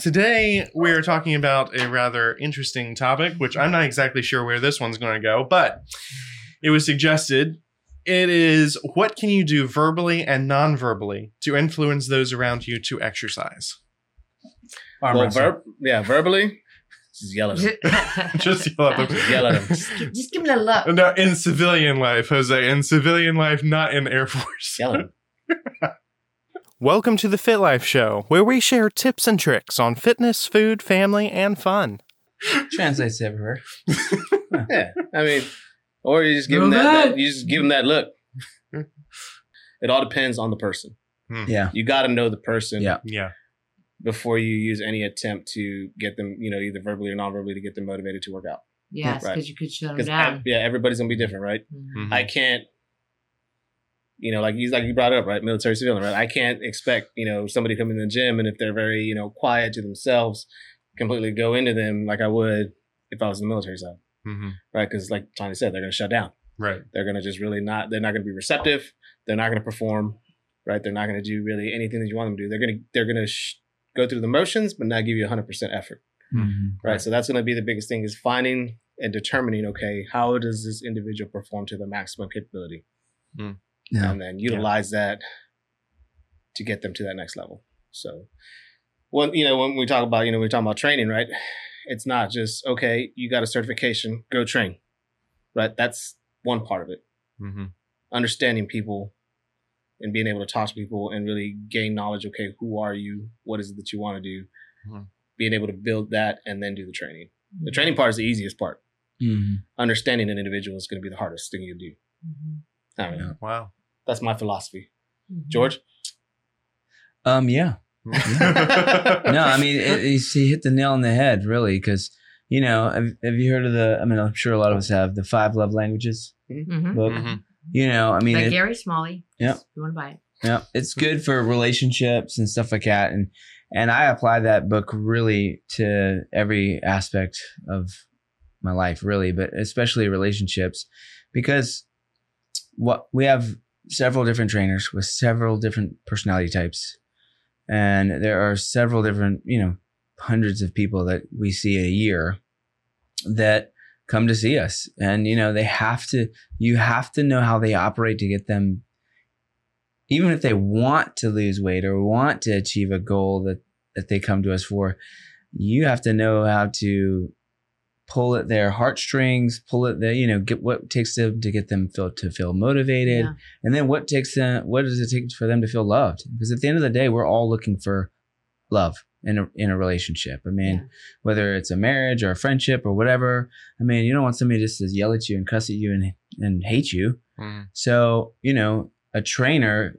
today we're talking about a rather interesting topic, which I'm not exactly sure where this one's going to go, but it was suggested. It is what can you do verbally and non verbally to influence those around you to exercise? Arm Well, wrestle. ver- yeah, verbally, just yell at them. Just yell at them. Just yell at them. just, give, just give me a look. No, in civilian life, Jose. In civilian life, not in Air Force. Yell at them. Welcome to the Fit Life Show, where we share tips and tricks on fitness, food, family, and fun. Translates everywhere. Yeah, I mean, or you just give them that, that, you just give them that look. It all depends on the person. Yeah. You got to know the person Yeah. Yeah. before you use any attempt to get them, you know, either verbally or non-verbally to get them motivated to work out. Yes, Right. because you could shut them Because down. yeah, everybody's gonna be different, right? Mhm. Mhm. I can't, you know, like he's like you brought it up, right? Military civilian, right? I can't expect, you know, somebody coming in the gym and if they're very, you know, quiet to themselves, completely go into them like I would if I was in the military side, Mhm. right? Because like Tony said, they're gonna shut down. Right. They're gonna just really not. They're not gonna be receptive. They're not gonna perform, right? They're not gonna do really anything that you want them to do. They're gonna they're gonna sh- go through the motions, but not give you 100 percent effort, Mhm. right? So that's gonna be the biggest thing is finding and determining, okay, how does this individual perform to the maximum capability, Yeah. and then utilize that to get them to that next level. So, when you know when we talk about you know we talk about training, right? It's not just okay, you got a certification, go train, right? That's one part of it Mm-hmm. understanding people and being able to talk to people and really gain knowledge okay who are you what is it that you want to do Mhm. being able to build that and then do the training the training part is the easiest part Mhm. understanding an individual is going to be the hardest thing you do Mhm. I don't. Yeah. Wow. That's my philosophy Mhm. george Um. Yeah. no, I mean, it, it's- he hit the nail on the head, really, because you know, have, have you heard of the? I mean, I'm sure a lot of us have the five love languages Mhm. book. Mhm. You know, I mean, By it- Gary Smalley. Yeah. You want to buy it? Yeah, it's good for relationships and stuff like that. And and I apply that book really to every aspect of my life, really, but especially relationships, because what we have several different trainers with several different personality types, and there are several different, you know, hundreds of people that we see a year that come to see us, and you know, they have to. You have to know how they operate to get them even if they want to lose weight or want to achieve a goal that that they come to us for, you have to know how to pull at their heartstrings, pull at the you know get what takes them to get them feel to feel motivated, Yeah. and then what takes them what does it take for them to feel loved? Because at the end of the day, we're all looking for love in a in a relationship. I mean, Yeah. whether it's a marriage or a friendship or whatever. I mean, you don't want somebody just to yell at you and cuss at you and and hate you. Mhm. So, you know, a trainer,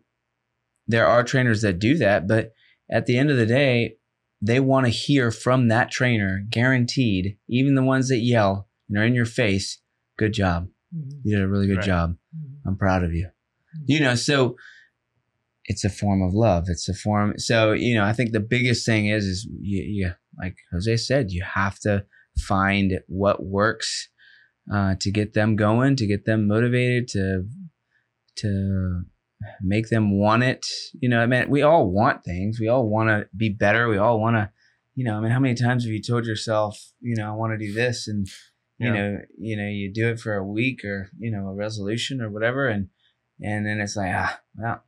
there are trainers that do that, but at the end of the day, they want to hear from that trainer, guaranteed, even the ones that yell and are in your face, good job. Mhm. You did a really good Right. job. Mhm. I'm proud of you. You know, so it's a form of love. It's a form. So, you know, I think the biggest thing is, is you, you like Jose said, you have to find what works uh, to get them going, to get them motivated, to to make them want it. You know, I mean, we all want things. We all want to be better. We all want to, you know, I mean, how many times have you told yourself, you know, I want to do this, and you Yeah. know, you know, you do it for a week or you know a resolution or whatever, and and then it's like, ah, well,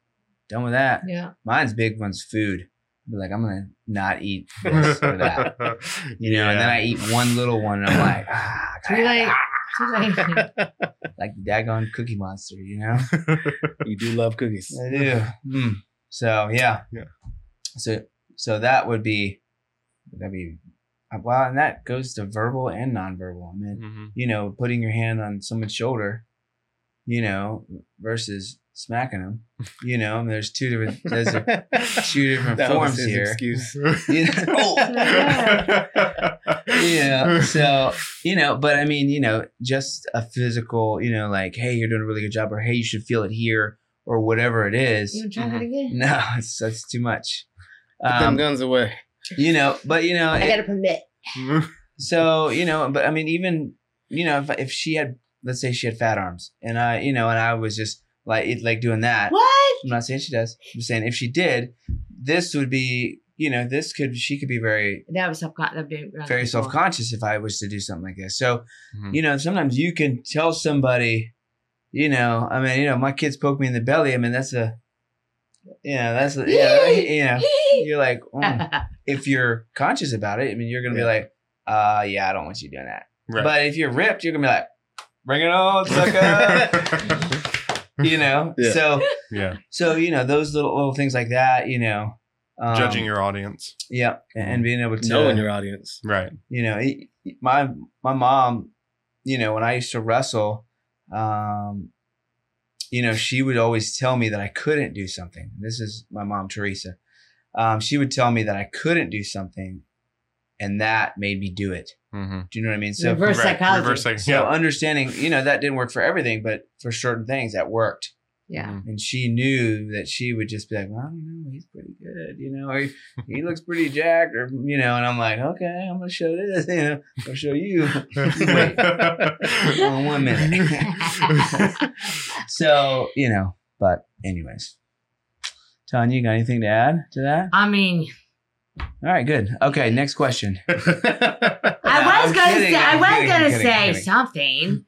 done with that. Yeah. Mine's big one's food. Be like, I'm gonna not eat this or that. You know, and then I eat one little one, and I'm like, ah, Too late. Too late. like the daggone Cookie Monster, you know. you do love cookies I do. Mm. So yeah, Yeah. So so that would be that'd be well, and that goes to verbal and nonverbal. I mean, Mhm. you know, putting your hand on someone's shoulder, you know, versus smacking them. You know, I mean, there's two different there's a, two different That was forms his here. excuse. You know? yeah. So, you know, but I mean, you know, just a physical, you know, like, hey, you're doing a really good job, or hey, you should feel it here, or whatever it is. You want to try that again? No, it's that's too much. Put them Um, guns away. you know, but you know, I got a permit. so you know, but I mean, even you know, if if she had, let's say she had fat arms, and I, you know, and I was just like it, like doing that. What? I'm not saying she does. I'm just saying if she did, this would be you know, this could she could be very That was self that'd be really very cool. self conscious if I was to do something like this. So Mhm. you know, sometimes you can tell somebody, you know, I mean, you know, my kids poke me in the belly. I mean, that's a, yeah, that's a, yeah, you know, you're like, mm. if you're conscious about it, I mean, you're gonna be like, uh, yeah, I don't want you doing that. Right. But if you're ripped, you're gonna be like, bring it on, sucker. you know, Yeah. so yeah. so you know those little little things like that, you know, um, Judging your audience. yeah, and, and being able to Knowing your audience. Right. you know it- my my mom you know when i used to wrestle um you know she would always tell me that i couldn't do something this is my mom teresa um she would tell me that i couldn't do something and that made me do it Mm-hmm. do you know what i mean so Reverse right. psychology. Reverse psych- so understanding you know that didn't work for everything but for certain things that worked yeah. and she knew that she would just be like, well, you know, he's pretty good, you know, or he, he looks pretty jacked, or you know, and I'm like, okay, I'm gonna show this, you know, I'll show you. Wait, on one minute. so you know, but anyways, Tonya, you got anything to add to that? I mean, All right, good. Okay, next question. I I'm was gonna kidding, say, I I'm was kidding, gonna kidding, say kidding. something.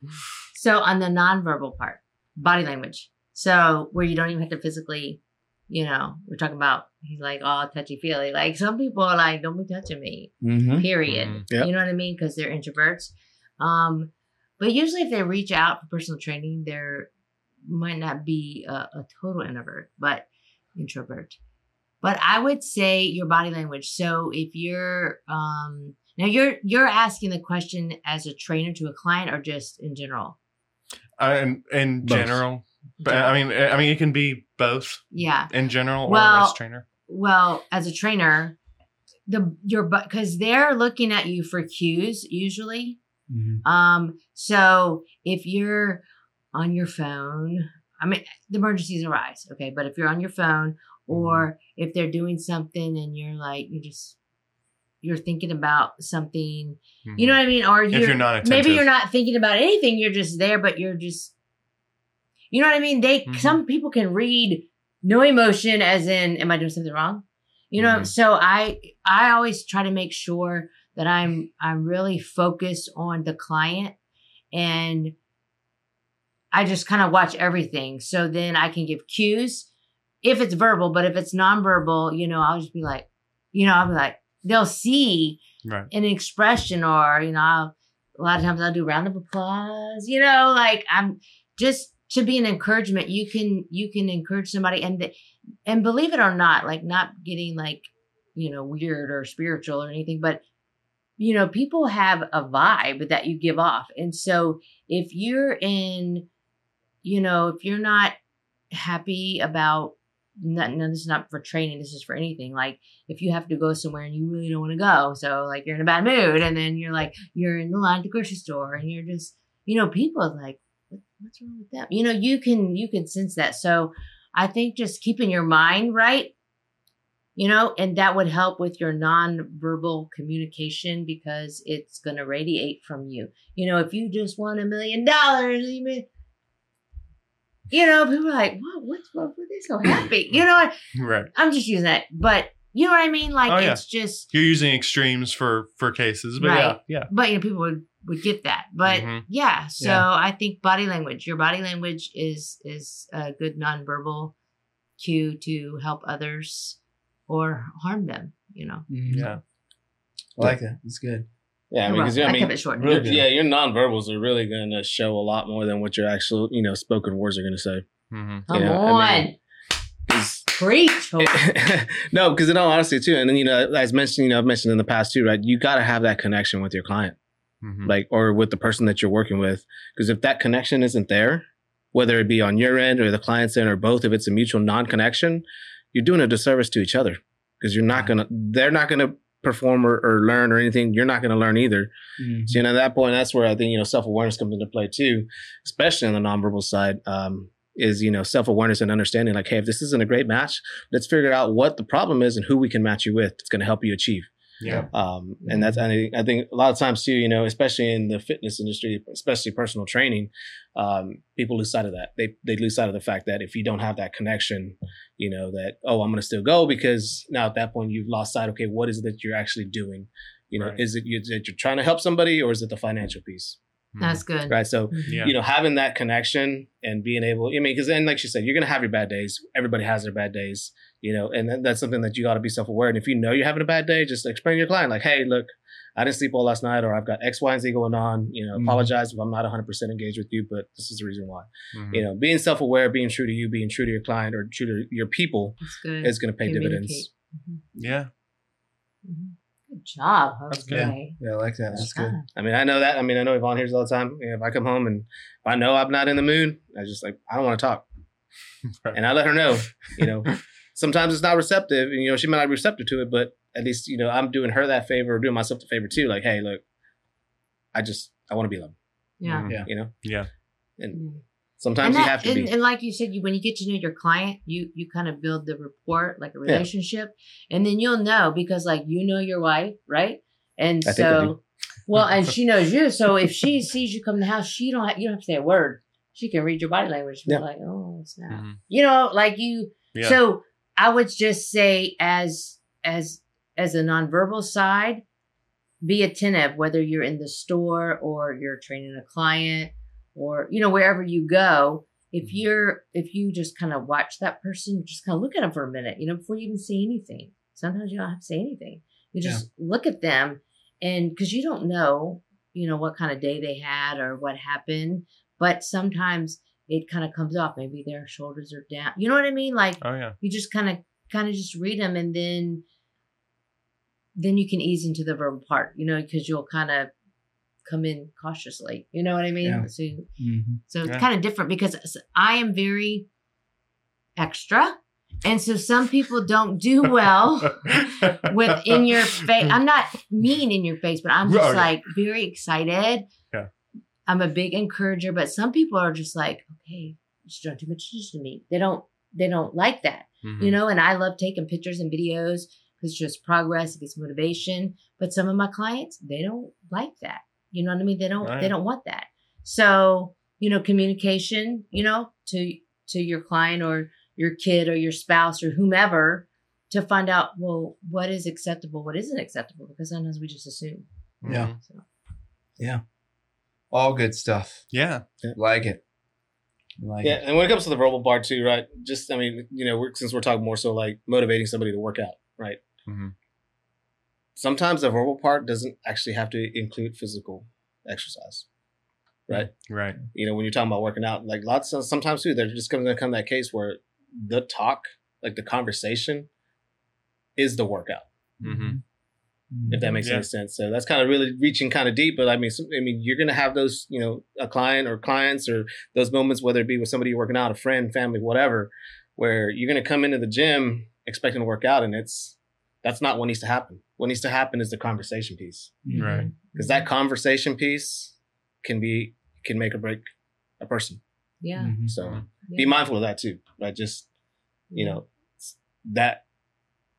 So on the nonverbal part, body language. So where you don't even have to physically, you know, we're talking about he's like all touchy feely. Like some people are like, don't be touching me. Mm-hmm. Period. Mhm. Yep. You know what I mean? Because they're introverts. Um, but usually if they reach out for personal training, they're might not be a, a total introvert, but introvert. But I would say your body language. So if you're um now you're you're asking the question as a trainer to a client or just in general? Uh, in in Both. general, but I mean, I mean, it can be both yeah. in general or Well- as a trainer. Well, as a trainer, the your because they're looking at you for cues usually. Mm-hmm. Um, so if you're on your phone, I mean, the emergencies arise, okay, but if you're on your phone or if they're doing something and you're like, you just, you're thinking about something, you know what I mean? Or you're, you're not attentive, maybe you're not thinking about anything, you're just there, but you're just, you know what I mean? They, Mhm. some people can read no emotion as in, am I doing something wrong? You know, Mhm. so I, I always try to make sure that I'm, I'm really focused on the client and I just kind of watch everything. So then I can give cues if it's verbal, but if it's nonverbal, you know, I'll just be like, you know, I'll be like, they'll see right. an expression or, you know, I'll, a lot of times I'll do round of applause, you know, like I'm just to be an encouragement. You can, you can encourage somebody and, the, and believe it or not, like not getting like, you know, weird or spiritual or anything, but you know, people have a vibe that you give off. And so if you're in, you know, if you're not happy about, no, no, this is not for training, this is for anything. Like if you have to go somewhere and you really don't want to go, so like you're in a bad mood, and then you're like, you're in the line at the grocery store and you're just, you know, people like, what, what's wrong with them? You know, you can, you can sense that. So I think just keeping your mind right you know, and that would help with your non-verbal communication because it's going to radiate from you. You know, if you just want a million dollars, even, you know, people are like, "What? What's what? What they so happy?" You know, what? Right. I'm just using that, but you know what I mean. Like Oh, yeah. it's just, You're using extremes for for cases, but Right. yeah, yeah. but you know, people would would get that. But Mhm. yeah, so Yeah. I think body language, your body language is is a good non-verbal cue to help others or harm them. You know. Yeah. I like that. That's good. Yeah, I mean, Well, 'cause, I I mean, kept it short. Real your- good. yeah, your nonverbals are really going to show a lot more than what your actual, you know, spoken words are going to say. hmm Come Yeah, on, I mean, 'Cause- preach. No, because in all honesty, too, and then you know, as mentioned, you know, I've mentioned in the past too, right? You got to have that connection with your client, hmm like, or with the person that you're working with, because if that connection isn't there, whether it be on your end or the client's end or both, if it's a mutual non-connection, you're doing a disservice to each other because you're not gonna, they're not gonna perform or, or learn or anything. You're not gonna learn either. Mhm. So, you know, at that point, that's where I think, you know, self awareness comes into play too, especially on the nonverbal side, um, is, you know, self awareness and understanding like, hey, if this isn't a great match, let's figure out what the problem is and who we can match you with. It's going to help you achieve. Yeah. Um, and that's I think, I think a lot of times too, you know, especially in the fitness industry, especially personal training, um, people lose sight of that. They they lose sight of the fact that if you don't have that connection, you know, that oh, I'm going to still go because now at that point you've lost sight. Okay, what is it that you're actually doing? You know, Right. is it you, that you're trying to help somebody or is it the financial piece? That's good. Right. So Yeah. you know, having that connection and being able, I mean, because then, like she said, you're going to have your bad days. Everybody has their bad days, you know, and that- that's something that you got to be self aware. And if you know you're having a bad day, just explain to your client, like, hey, look, I didn't sleep well last night, or I've got X, Y, and Z going on. You know, Mhm. apologize if I'm not 100% engaged with you, but this is the reason why. Mhm. You know, being self aware, being true to you, being true to your client or true to your people is going to pay dividends. Yeah. Mhm. Good job, That's good. Yeah, I like that. That's good. I mean, I know that. I mean, I know Yvonne hears all the time. You know, if I come home and if I know I'm not in the mood, I just like, I don't want to talk. Right. and I let her know, you know, sometimes it's not receptive, and you know, she might not be receptive to it, but at least you know, I'm doing her that favor, or doing myself the favor too. Like, hey, look, I just I want to be loved, Yeah. Mhm. Yeah. you know, Yeah. and Mm. sometimes and, you have to and, be. and like you said, you, when you get to know your client, you you kind of build the rapport, like a Yeah. relationship, and then you'll know because like you know your wife, right? And I so, well, and she knows you. So if she sees you come to the house, she don't have, you don't have to say a word. She can read your body language. Be Yeah. like, oh, it's not. Mhm. You know, like you. Yeah. So I would just say, as as as a nonverbal side, be attentive whether you're in the store or you're training a client or you know wherever you go. If mm-hmm. you're if you just kind of watch that person, just kind of look at them for a minute, you know, before you even say anything. Sometimes you don't have to say anything. You just look at them, and because you don't know, you know, what kind of day they had or what happened. But sometimes it kind of comes off. Maybe their shoulders are down. You know what I mean? Like Oh yeah. you just kind of kind of just read them and then then you can ease into the verbal part you know because you'll kind of come in cautiously you know what i mean Yeah. so Mhm. so it's Yeah. kind of different because i am very extra and so some people don't do well with in your face i'm not mean in your face but i'm just Oh, yeah. like very excited Yeah. i'm a big encourager but some people are just like okay you're doing too much attention to me they don't they don't like that Mhm. you know and i love taking pictures and videos because it's just progress it gets motivation but some of my clients they don't like that you know what i mean they don't Right. they don't want that so you know communication you know to to your client or your kid or your spouse or whomever to find out well what is acceptable what isn't acceptable because sometimes we just assume Yeah. Mhm. so, All good stuff. Yeah. Like it. Like Yeah, it. and when it comes to the verbal part too, right? Just I mean, you know, we're, since we're talking more so like motivating somebody to work out, right? Mhm. Sometimes the verbal part doesn't actually have to include physical exercise, right? Right. you know, when you're talking about working out, like lots of sometimes too, there's just going to come that case where the talk, like the conversation, is the workout. Mm-hmm. If that makes Yeah. any sense. So that's kind of really reaching kind of deep. But I mean, some, I mean, you're going to have those, you know, a client or clients or those moments, whether it be with somebody you're working out, a friend, family, whatever, where you're going to come into the gym expecting to work out, and it's that's not what needs to happen. What needs to happen is the conversation piece, Right. because that conversation piece can be can make or break a person. yeah, Mhm. So Mhm. be mindful of that too. Right? Just you know that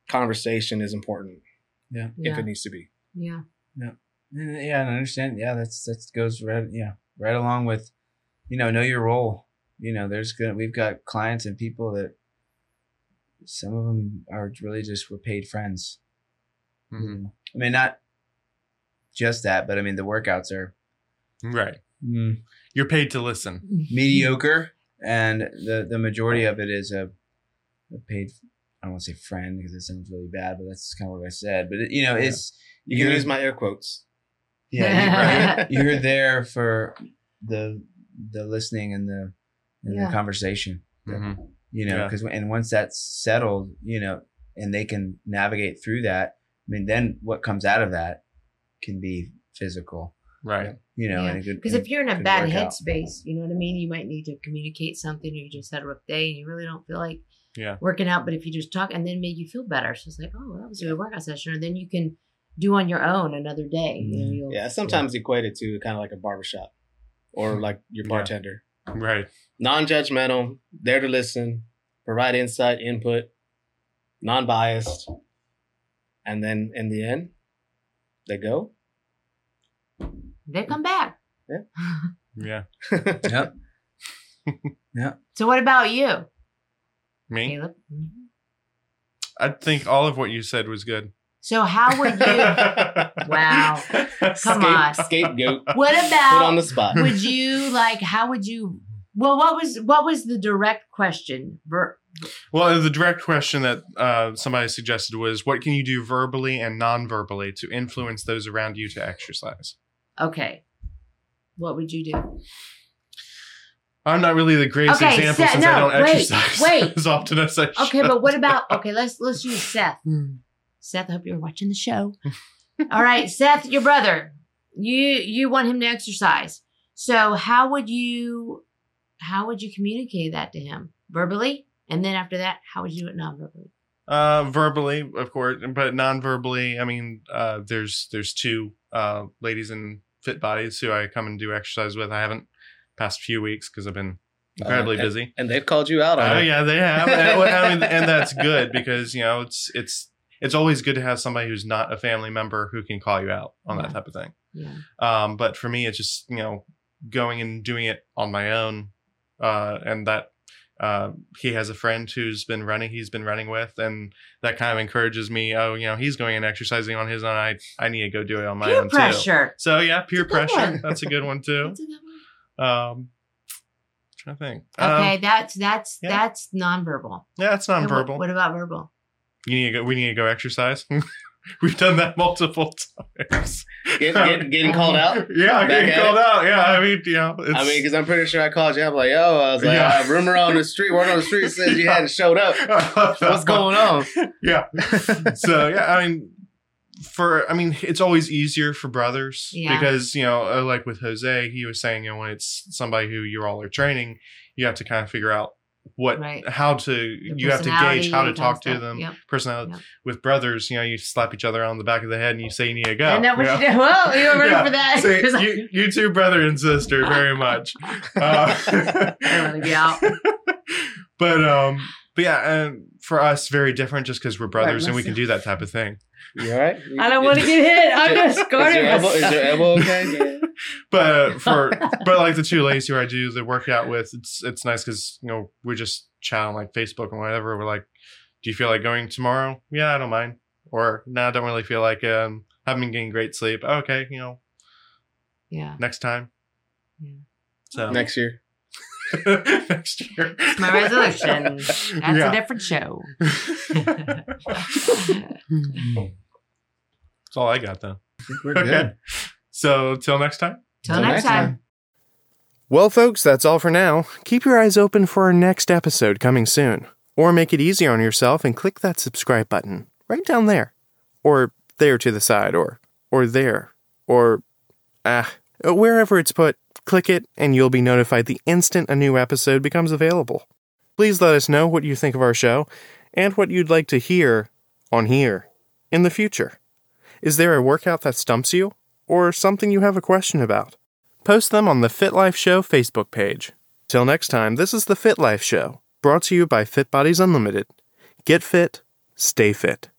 conversation is important Yeah. if yeah, it needs to be. yeah. And, yeah, and I understand. Yeah, that's that goes right. Yeah, right along with, you know, know your role. You know, there's gonna we've got clients and people that some of them are really just were paid friends. Mhm. I mean, not just that, but I mean the workouts are Right. mm, You're paid to listen. mediocre, and the the majority of it is a, a paid. I don't want to say friend because it sounds really bad, but that's kind of what I said. But it, you know, Yeah. it's You can you're- use my air quotes. yeah, you're, you're there for the the listening and the and Yeah. the conversation. Mhm. You know, Yeah. because and once that's settled, you know, and they can navigate through that. I mean, then what comes out of that can be physical. Right. You know, Yeah. and a good Because if you're in a bad workout. headspace, you know what I mean? You might need to communicate something or you just had a rough day and you really don't feel like Yeah. working out. But if you just talk and then make you feel better. So it's like, oh, that was a good workout session. and then you can do on your own another day. You know, Mhm. you'll, Yeah, sometimes equated to kind of like a barbershop or like your Yeah. bartender. Right. Non-judgmental, there to listen, provide insight, input, non-biased, and then in the end, They go. They come back. Yeah. Yeah. yep. Yeah. So what about you, Me? Caleb? Mm-hmm. I think all of what you said was good. So how would you? Wow. Come Scape- on. Scapegoat. What Put about? on the spot. would you like? How would you? Well, what was what was the direct question? Ver- Well, the direct question that uh, somebody suggested was what can you do verbally and non verbally to influence those around you to exercise? Okay, what would you do? I'm not really the greatest Okay, example Seth, since I no, don't wait, exercise wait. as often as I should. Okay, but what about? Okay, let's let's use Seth. Seth, I hope you're watching the show. All right, Seth, your brother. You you want him to exercise. So how would you how would you communicate that to him? Verbally? And then after that, how would you do it non-verbally? Uh, verbally, of course, but non-verbally. I mean, uh, there's there's two uh, ladies in fit bodies who I come and do exercise with. I haven't past few weeks because I've been incredibly Uh, busy. And they've called you out on Oh it. yeah, they have, and, I mean, and that's good because you know it's it's it's always good to have somebody who's not a family member who can call you out on that type of thing. Yeah. Um, but for me, it's just you know going and doing it on my own, uh, and that uh, he has a friend who's been running. He's been running with, and that kind of encourages me. Oh, you know, he's going and exercising on his own. I I need to go do it on my Peer own too. pressure. So yeah, peer That's pressure. one. That's a good one too. That's a good one. Um, trying to think. Um, Okay, that's that's yeah. that's nonverbal. yeah, it's Okay, what- nonverbal. What, about verbal? You need to go. We need to go exercise. We've done that multiple times. Get, get, getting called out. Yeah, Back getting called it? out. Yeah, I mean, you know, it's, I mean, because I'm pretty sure I called you. I'm like, yo, I was like, Yeah. uh, rumor on the street, word on the street says you hadn't showed up. What's going on? Yeah. So yeah, I mean, for I mean, it's always easier for brothers Yeah. because you know, uh, like with Jose, he was saying, you know, when it's somebody who you all are training, you have to kind of figure out what Right. how to The you have to gauge how to talk to them Yep. personality Yep. with brothers you know you slap each other on the back of the head and you say you need to go And that what you you know? did. Well, you were ready Yeah. for that. Say, 'Cause I- you, you two brother and sister very much Uh, I don't want to be out. but um but yeah and for us very different just because we're brothers Right, and we can do that type of thing You all right? I don't want to get hit. I'm just Is guarding your elbow, is your elbow okay? but uh, for but like the two ladies who I do the workout with, it's it's nice because you know we just chat on like Facebook and whatever. We're like, do you feel like going tomorrow? Yeah, I don't mind. Or no, I don't really feel like um haven't been getting great sleep. Okay, you know Yeah. next time. Yeah. So Next year. next year. It's my resolution. That's Yeah. a different show. That's all I got though. We're Okay. So till next time. Till next time. Well, folks, that's all for now. Keep your eyes open for our next episode coming soon. Or make it easier on yourself and click that subscribe button right down there. Or there to the side, or or there. Or ah, wherever it's put, click it and you'll be notified the instant a new episode becomes available. Please let us know what you think of our show and what you'd like to hear on here in the future. Is there a workout that stumps you? Or something you have a question about? Post them on the Fit Life Show Facebook page. Till next time, this is the Fit Life Show, brought to you by Fit Bodies Unlimited. Get fit, stay fit.